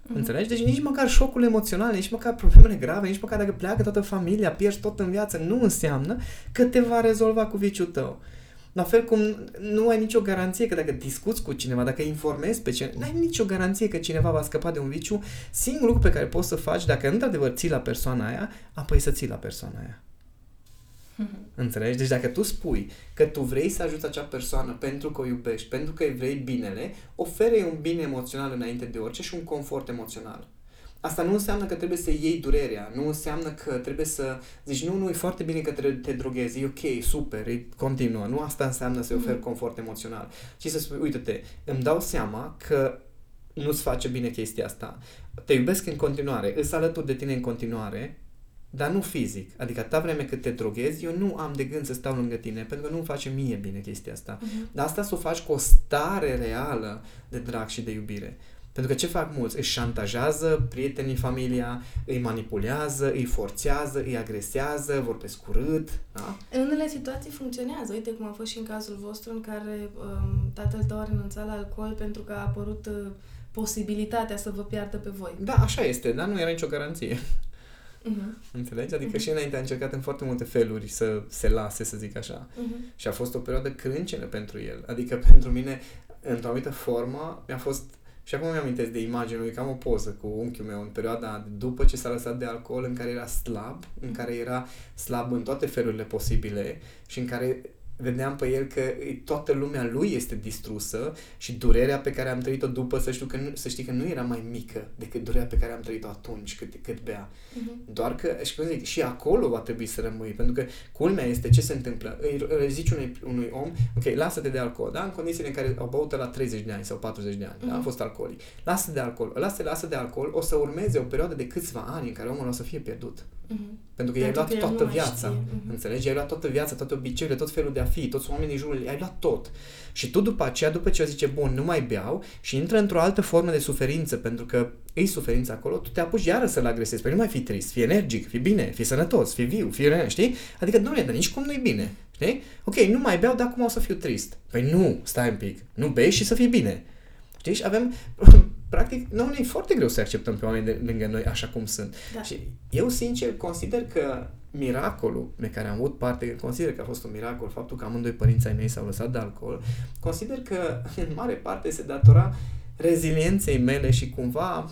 Speaker 3: Mhm.
Speaker 2: Înțelegi? Deci nici măcar șocul emoțional, nici măcar problemele grave, nici măcar dacă pleacă toată familia, pierzi tot în viață, nu înseamnă că te va rezolva cu viciul tău. La fel cum nu ai nicio garanție că dacă discuți cu cineva, dacă informezi pe cineva, nu ai nicio garanție că cineva va scăpa de un viciu. Singurul lucru pe care poți să faci, dacă într-adevăr ții la persoana aia, apoi să ții la persoana aia. Înțelegi? Deci dacă tu spui că tu vrei să ajuți acea persoană pentru că o iubești, pentru că îi vrei binele, ofere un bine emoțional înainte de orice și un confort emoțional. Asta nu înseamnă că trebuie să iei durerea, nu înseamnă că trebuie să zici, nu, nu, e foarte bine că te, te droghezi, e ok, super, e continuă. Nu asta înseamnă să-i oferi confort emoțional. Ci să spui, uite-te, îmi dau seama că nu-ți face bine chestia asta. Te iubesc în continuare, îs alături de tine în continuare, dar nu fizic. Adică atâta vreme cât te droghezi, eu nu am de gând să stau lângă tine, pentru că nu-mi face mie bine chestia asta.
Speaker 3: Mhm.
Speaker 2: Dar asta să o faci cu o stare reală de drag și de iubire. Pentru că ce fac mulți? Își șantajează prietenii, familia, îi manipulează, îi forțează, îi agresează, vorbesc urât, da?
Speaker 3: În unele situații funcționează. Uite cum a fost și în cazul vostru în care um, tatăl tău a renunțat la alcool pentru că a apărut uh, posibilitatea să vă piardă pe voi.
Speaker 2: Da, așa este, dar nu era nicio garanție.
Speaker 3: Mhm.
Speaker 2: Înțelegi? Adică și înainte a încercat în foarte multe feluri să se lase, să zic așa.
Speaker 3: Mhm.
Speaker 2: Și a fost o perioadă crâncenă pentru el. Adică pentru mine, într-o anumită formă, mi-a fost... Și acum mi amintesc de imagine, că am o poză cu unchiul meu în perioada după ce s-a lăsat de alcool, în care era slab, în care era slab în toate felurile posibile și în care vedeam pe el că toată lumea lui este distrusă și durerea pe care am trăit-o după, să, știu că nu, să știi că nu era mai mică decât durerea pe care am trăit-o atunci, cât, cât bea.
Speaker 3: Mhm.
Speaker 2: Doar că, și cum zic, și acolo va trebui să rămâi, pentru că culmea este ce se întâmplă. Îi, îi zici unui, unui om, ok, lasă-te de alcool, da? În condițiile în care au băut la 30 de ani sau 40 de ani, da? A
Speaker 3: Mhm.
Speaker 2: fost alcoolic. Lasă de alcool. Lasă, lasă de alcool, o să urmeze o perioadă de câțiva ani în care omul o să fie pierdut.
Speaker 3: Mhm.
Speaker 2: Pentru că i-ai
Speaker 3: Pentru
Speaker 2: luat
Speaker 3: că el
Speaker 2: toată
Speaker 3: nu mai
Speaker 2: viața.
Speaker 3: știe. Mhm.
Speaker 2: Înțelegi? I-ai luat toată viața, toate obiceiurile, tot felul de a fi, toți oamenii din jurul, i-ai luat tot. Și tu după aceea, după ce o zice, bun, nu mai beau și intră într-o altă formă de suferință, pentru că îi suferință acolo, tu te apuci iară să-l agresezi. Păi nu mai fi trist, fii energic, fii bine, fii sănătos, fii viu, fii rău, știi? Adică, nu dar nici cum nu-i bine, știi? Ok, nu mai beau, dar acum o să fiu trist. Păi nu, stai un pic, nu bei și să fii bine. Știi? Și avem, practic, nu e foarte greu să acceptăm pe oameni de lângă noi așa cum sunt.
Speaker 3: Da.
Speaker 2: Și eu, sincer, consider că miracolul de care am avut parte, consider că a fost un miracol faptul că amândoi părinții ai mei s-au lăsat de alcool, consider că în mare parte se datora rezilienței mele și cumva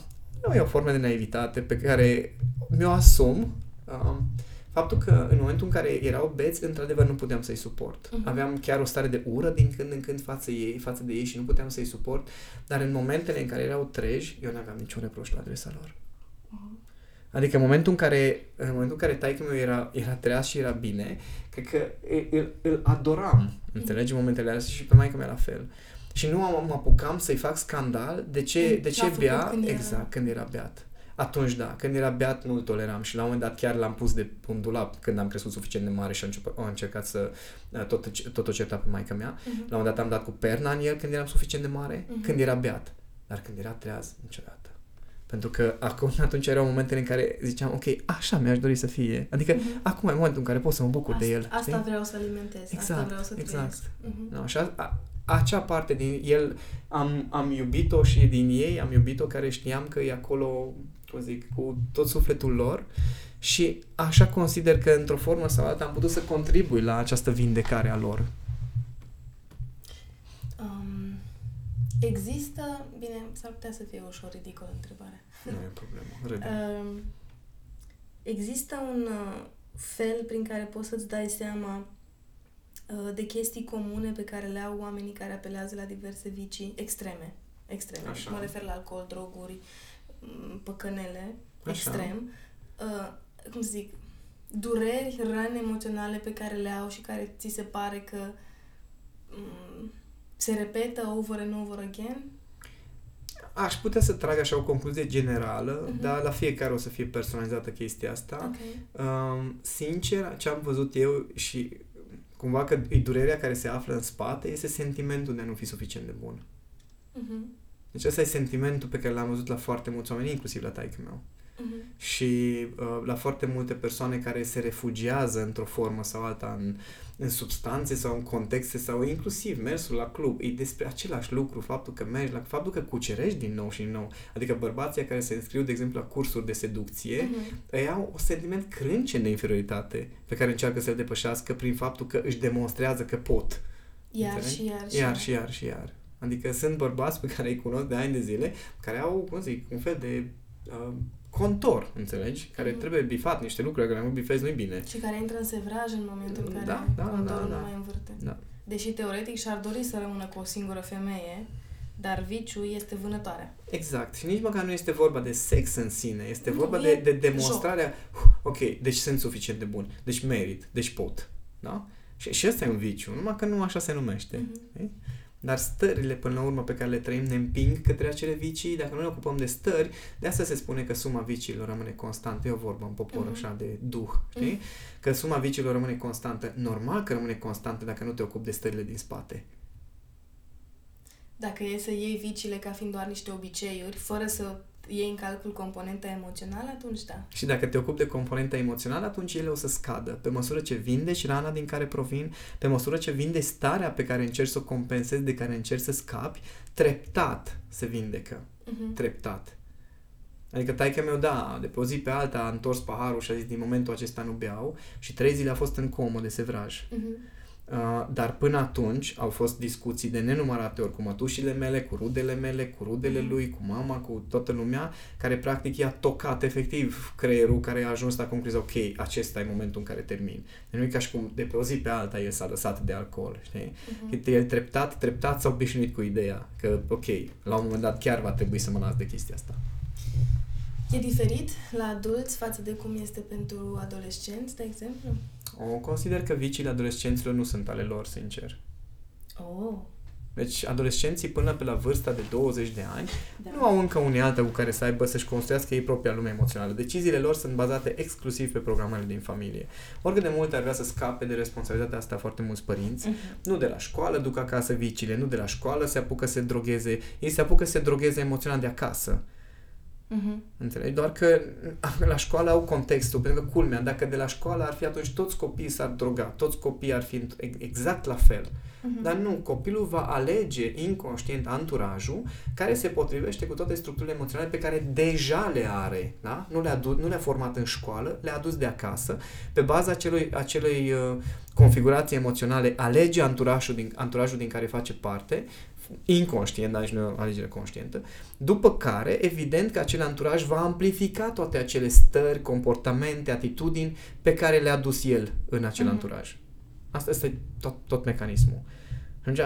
Speaker 2: nu e o formă de naivitate pe care mi-o asum. Um, faptul că în momentul în care erau beți, într-adevăr nu puteam să-i suport.
Speaker 3: Mhm.
Speaker 2: Aveam chiar o stare de ură din când în când față, ei, față de ei și nu puteam să-i suport, dar în momentele în care erau treji, eu nu aveam niciun reproș la adresa lor. Adică în momentul în care, în momentul în care taică meu era, era treaz și era bine, cred că îl, îl, îl adoram, înțelegi, în momentele alea și pe maică mea la fel. Și nu am, mă apucam să-i fac scandal de ce,
Speaker 3: Când
Speaker 2: de
Speaker 3: l-a
Speaker 2: ce
Speaker 3: făcut
Speaker 2: bea,
Speaker 3: când era-
Speaker 2: exact, când era beat. Atunci da, când era beat nu-l toleram și la un moment dat chiar l-am pus de un dulap când am crescut suficient de mare și a început, a încercat să uh, tot, tot o certa pe maica mea.
Speaker 3: Mhm.
Speaker 2: La un moment dat am dat cu perna în el când eram suficient de mare,
Speaker 3: Mhm.
Speaker 2: când era beat. Dar când era treaz, niciodată. Pentru că acum, atunci erau momentele în care ziceam, ok, așa mi-aș dori să fie. Adică
Speaker 3: Mhm.
Speaker 2: acum e momentul în care pot să mă bucur
Speaker 3: asta,
Speaker 2: de el.
Speaker 3: Asta
Speaker 2: știi?
Speaker 3: vreau să alimentez, asta
Speaker 2: Exact,
Speaker 3: vreau să
Speaker 2: exact.
Speaker 3: trăiesc. Mhm.
Speaker 2: No, și a, a, acea parte din el am, am iubit-o și din ei am iubit-o care știam că e acolo, cum zic, cu tot sufletul lor și așa consider că într-o formă sau alta am putut să contribui la această vindecare a lor.
Speaker 3: Um, există, bine, s-ar putea să fie ușor ridicol întrebarea.
Speaker 2: Nu e problemă. Râde.
Speaker 3: Um, există un uh, fel prin care poți să-ți dai seama uh, de chestii comune pe care le au oamenii care apelează la diverse vicii extreme. Extreme.
Speaker 2: Așa.
Speaker 3: Mă refer la alcool, droguri, m, păcănele,
Speaker 2: Așa.
Speaker 3: extrem. Uh, cum să zic, dureri, răni emoționale pe care le au și care ți se pare că m, se repetă over and over again.
Speaker 2: Aș putea să trag așa o concluzie generală,
Speaker 3: Mhm.
Speaker 2: dar la fiecare o să fie personalizată chestia asta.
Speaker 3: Ok.
Speaker 2: Um, sincer, ce am văzut eu și cumva că e durerea care se află în spate este sentimentul de a nu fi suficient de bun.
Speaker 3: Mhm.
Speaker 2: Deci ăsta e sentimentul pe care l-am văzut la foarte mulți oameni, inclusiv la taică meu.
Speaker 3: Mhm.
Speaker 2: Și uh, la foarte multe persoane care se refugiază într-o formă sau alta în, în substanțe sau în contexte sau inclusiv mersul la club. E despre același lucru, faptul că mergi la, faptul că cucerești din nou și din nou. Adică bărbații care se înscriu, de exemplu, la cursuri de seducție,
Speaker 3: Mhm.
Speaker 2: ei au un sentiment crâncen de inferioritate pe care încearcă să-l depășească prin faptul că își demonstrează că pot.
Speaker 3: Iar
Speaker 2: Înțelegi?
Speaker 3: și iar și
Speaker 2: Iar și iar și iar. Adică sunt bărbați pe care îi cunosc de ani de zile, care au, cum zic, un fel de uh, contor, înțelegi? Care
Speaker 3: Mhm.
Speaker 2: trebuie bifat niște lucruri, care nu bifezi nu-i bine.
Speaker 3: Și care intră în sevraj în momentul în care
Speaker 2: Da, da,
Speaker 3: contorul
Speaker 2: da, da.
Speaker 3: nu mai învârte.
Speaker 2: Da.
Speaker 3: Deși teoretic și-ar dori să rămână cu o singură femeie, dar viciul este vânătoarea.
Speaker 2: Exact. Și nici măcar nu este vorba de sex în sine, este
Speaker 3: Nu,
Speaker 2: vorba
Speaker 3: e
Speaker 2: de, de demonstrarea, "Uh, ok, deci sunt suficient de bun, deci merit, deci pot. Da? Și, și ăsta e un viciu, numai că nu așa se numește.
Speaker 3: Mhm.
Speaker 2: Știi? Dar stările, până la urmă, pe care le trăim, ne împing către acele vicii. Dacă nu ne ocupăm de stări, de asta se spune că suma viciilor rămâne constantă. E o vorbă în popor
Speaker 3: Mhm.
Speaker 2: așa de duh, știi?
Speaker 3: Mhm.
Speaker 2: Că suma viciilor rămâne constantă. Normal că rămâne constantă dacă nu te ocupi de stările din spate.
Speaker 3: Dacă e să iei viciile ca fiind doar niște obiceiuri, fără să iei în calcul componenta emoțională, atunci da.
Speaker 2: Și dacă te ocupi de componenta emoțională, atunci ele o să scadă. Pe măsură ce vindeci rana din care provin, pe măsură ce vindeci starea pe care încerci să o compensezi, de care încerci să scapi, treptat se vindecă.
Speaker 3: Mhm.
Speaker 2: treptat. Adică taică meu, da, de pe o zi pe alta a întors paharul și a zis din momentul acesta nu beau și trei zile a fost în comă de sevraj.
Speaker 3: Mhm.
Speaker 2: Uh, dar până atunci au fost discuții de nenumărate ori cu mătușile mele, cu rudele mele, cu rudele
Speaker 3: Mhm.
Speaker 2: lui, cu mama, cu toată lumea, care practic i-a tocat efectiv creierul care a ajuns la concluzia, ok, acesta e momentul în care termin. Deci nu e ca și cum de pe o zi pe alta el s-a lăsat de alcool, știi?
Speaker 3: Mhm.
Speaker 2: El treptat, treptat s-a obișnuit cu ideea că, ok, la un moment dat chiar va trebui să mă las de chestia asta.
Speaker 3: E diferit la adulți față de cum este pentru adolescenți, de exemplu?
Speaker 2: O consider că viciile adolescenților nu sunt ale lor, sincer.
Speaker 3: Oh,
Speaker 2: Deci adolescenții până pe la vârsta de 20 de ani
Speaker 3: da.
Speaker 2: nu au încă unealtă cu care să aibă să-și construiască ei propria lume emoțională. Deciziile lor sunt bazate exclusiv pe programele din familie. Oricât de mult ar vrea să scape de responsabilitatea asta foarte mulți părinți,
Speaker 3: Mhm.
Speaker 2: nu de la școală duc acasă viciile, nu de la școală se apucă să se drogheze, ei se apucă să se drogheze emoțional de acasă. Uh-huh. Înțelegi? Doar că la școală au contextul, pentru că culmea, dacă de la școală ar fi atunci toți copiii s-ar droga, toți copiii ar fi exact la fel. Uh-huh. Dar nu, copilul va alege inconștient anturajul care se potrivește cu toate structurile emoționale pe care deja le are. Da? Nu, le-a du- nu le-a format în școală, le-a adus de acasă. Pe baza acelui, acelei uh, configurații emoționale alege anturajul din, anturajul din care face parte inconștient, dar nu e o alegere conștientă, după care, evident că acel anturaj va amplifica toate acele stări, comportamente, atitudini pe care le-a dus el în acel uh-huh. anturaj. Asta este tot, tot mecanismul. Atunci,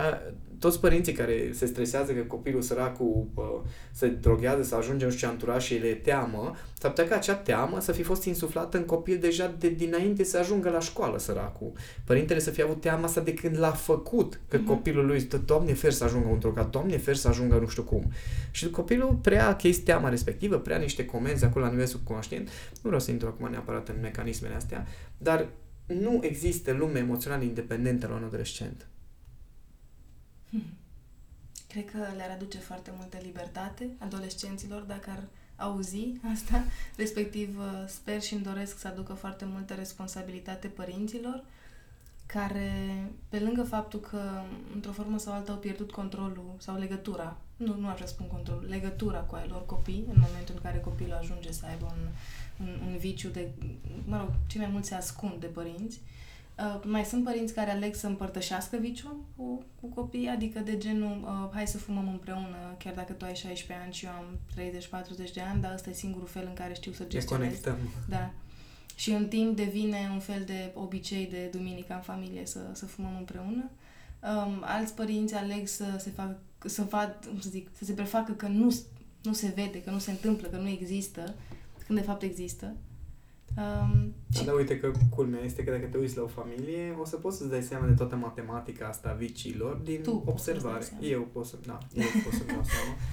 Speaker 2: toți părinții care se stresează că copilul săracul uh, se droghează, să ajunge în știu ce anturaj și le teamă, s-ar putea ca acea teamă să fi fost insuflată în copil deja de dinainte să ajungă la școală, săracul. Părintele să fie avut teama asta de când l-a făcut, că uh-huh. copilul lui, Doamne fer să ajungă un drogat, Doamne fer să ajungă nu știu cum. Și copilul prea chestia teama respectivă, prea niște comenzi acolo la nivel subconștient. Nu vreau să intru acum neapărat în mecanismele astea, dar nu există lume emoțională independentă la un adolescent.
Speaker 3: Hmm. Cred că le-ar aduce foarte multă libertate adolescenților dacă ar auzi asta, respectiv uh, sper și îmi doresc să aducă foarte multă responsabilitate părinților care, pe lângă faptul că într-o formă sau alta au pierdut controlul sau legătura, nu, nu aș spun controlul, legătura cu ai lor copii, în momentul în care copilul ajunge să aibă un, un, un viciu de, mă rog, cei mai mulți se ascund de părinți, uh, Uh, mai sunt părinți care aleg să împărtășească viciul cu, cu copiii, adică de genul uh, hai să fumăm împreună, chiar dacă tu ai 16 ani și eu am 30-40 de ani, dar ăsta e singurul fel în care știu să gestionez. Da. Și în timp devine un fel de obicei de duminică în familie să, să fumăm împreună. Um, alți părinți aleg să se facă, să, fac, să, zic, să se prefacă că nu, nu se vede, că nu se întâmplă, că nu există, când de fapt există.
Speaker 2: Um, și... Da, uite că culmea este că dacă te uiți la o familie, o să poți să-ți dai seama de toată matematica asta a vicilor din tu observare. Eu pot să, da, eu pot să dau seama.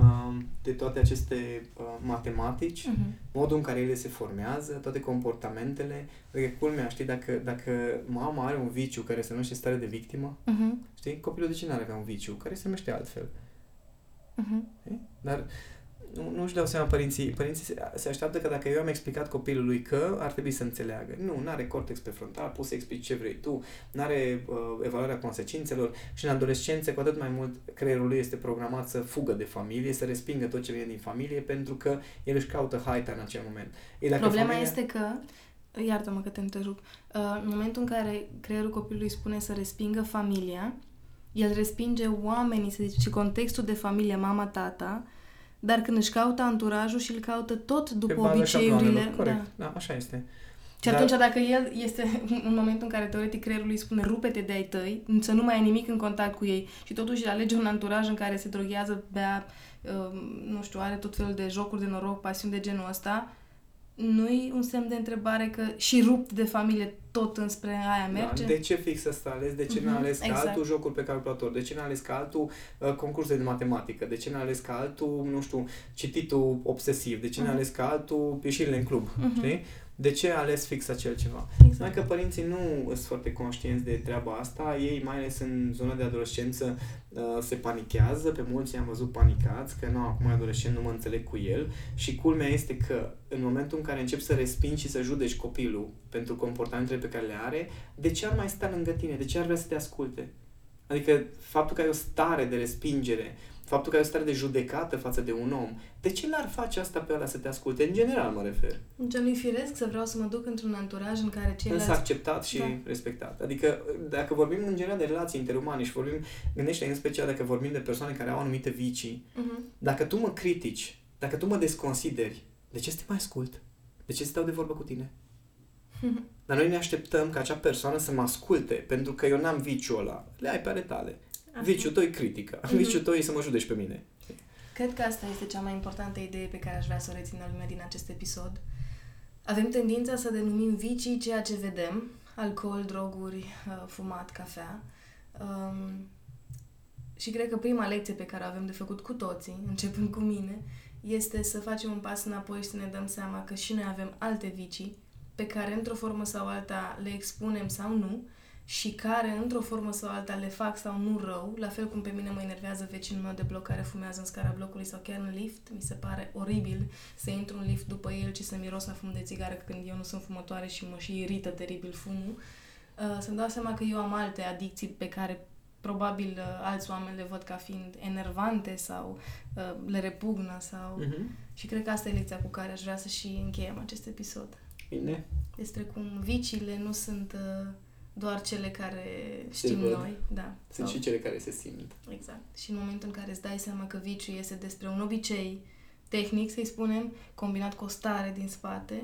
Speaker 2: Um, de toate aceste uh, matematici, uh-huh. modul în care ele se formează, toate comportamentele. Adică culmea, știi, dacă, dacă mama are un viciu care se numește stare de victimă, uh-huh. știi, copilul de ce nu are un viciu care se numește altfel? Uh-huh. Dar nu, nu își dau seama părinții. Părinții se, se așteaptă că dacă eu am explicat copilului că ar trebui să înțeleagă. Nu, nu are cortex prefrontal, poți să explici ce vrei tu, nu are uh, evaluarea consecințelor și în adolescență cu atât mai mult creierul lui este programat să fugă de familie, să respingă tot ce vine din familie pentru că el își caută haita în acel moment.
Speaker 3: E, dacă Problema familia... este că Iartă-mă că te întrerup. Uh, în momentul în care creierul copilului spune să respingă familia, el respinge oamenii, să zice, și contextul de familie, mama, tata, dar când își caută anturajul și îl caută tot după Pe obiceiurile...
Speaker 2: Corect, da. da, așa este.
Speaker 3: Și Dar... atunci dacă el este în momentul în care teoretic creierul îi spune rupe-te de ai tăi, să nu mai ai nimic în contact cu ei și totuși alege un anturaj în care se droghează, bea, uh, nu știu, are tot felul de jocuri de noroc, pasiuni de genul ăsta, nu-i un semn de întrebare că și rupt de familie tot înspre aia da, merge?
Speaker 2: Da, de ce fix asta ales? De ce uh-huh, n-a ales ca exact. altul jocul pe calculator? De ce n-a ales ca altul uh, concursul de matematică? De ce n-a ales ca altul, nu știu, cititul obsesiv? De ce uh-huh. n-a ales ca altul ieșirile în club? Uh-huh. Știi? De ce a ales fix acel ceva? Exact. că părinții nu sunt foarte conștienți de treaba asta, ei mai ales în zona de adolescență uh, se panichează, pe mulți am văzut panicați, că nu, acum e adolescent, nu mă înțeleg cu el și culmea este că în momentul în care începi să respingi și să judeci copilul pentru comportamentele pe care le are, de ce ar mai sta lângă tine? De ce ar vrea să te asculte? Adică faptul că ai o stare de respingere, faptul că ai o stare de judecată față de un om, de ce l-ar face asta pe ăla să te asculte? În general mă refer.
Speaker 3: Ce nu-i firesc să vreau să mă duc într-un anturaj în care ceilalți...
Speaker 2: Însă acceptat și da. respectat. Adică dacă vorbim în general de relații interumane și vorbim, gândește în special dacă vorbim de persoane care au anumite vicii, uh-huh. dacă tu mă critici, dacă tu mă desconsideri, de ce să te mai ascult? De ce să stau de vorbă cu tine? Dar noi ne așteptăm ca acea persoană să mă asculte, pentru că eu n-am viciul ăla. Le ai pe ale tale. Aha. Viciul tău e critică. Mm-hmm. Viciul tău e să mă judeci pe mine.
Speaker 3: Cred că asta este cea mai importantă idee pe care aș vrea să o rețină lumea din acest episod. Avem tendința să denumim vicii ceea ce vedem, alcool, droguri, uh, fumat, cafea. Um, și cred că prima lecție pe care o avem de făcut cu toții, începând cu mine, este să facem un pas înapoi și să ne dăm seama că și noi avem alte vicii pe care, într-o formă sau alta, le expunem sau nu și care, într-o formă sau alta, le fac sau nu rău, la fel cum pe mine mă enervează vecinul meu de bloc care fumează în scara blocului sau chiar în lift, mi se pare oribil să intru în lift după el și să miros a fum de țigară când eu nu sunt fumătoare și mă și irită teribil fumul. Uh, să-mi dau seama că eu am alte adicții pe care probabil uh, alți oameni le văd ca fiind enervante sau uh, le repugnă sau...
Speaker 2: Mm-hmm.
Speaker 3: Și cred că asta e lecția cu care aș vrea să și încheiem acest episod.
Speaker 2: Bine.
Speaker 3: Despre cum viciile nu sunt uh, doar cele care
Speaker 2: Se
Speaker 3: știm
Speaker 2: văd.
Speaker 3: noi. Da.
Speaker 2: Sunt și cele care se simt.
Speaker 3: Exact. Și în momentul în care îți dai seama că viciul este despre un obicei tehnic, să-i spunem, combinat cu o stare din spate,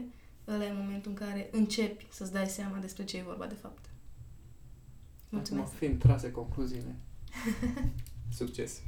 Speaker 3: ăla e momentul în care începi să-ți dai seama despre ce e vorba de fapt. Mulțumesc!
Speaker 2: Acum fiind trase concluziile. Succes!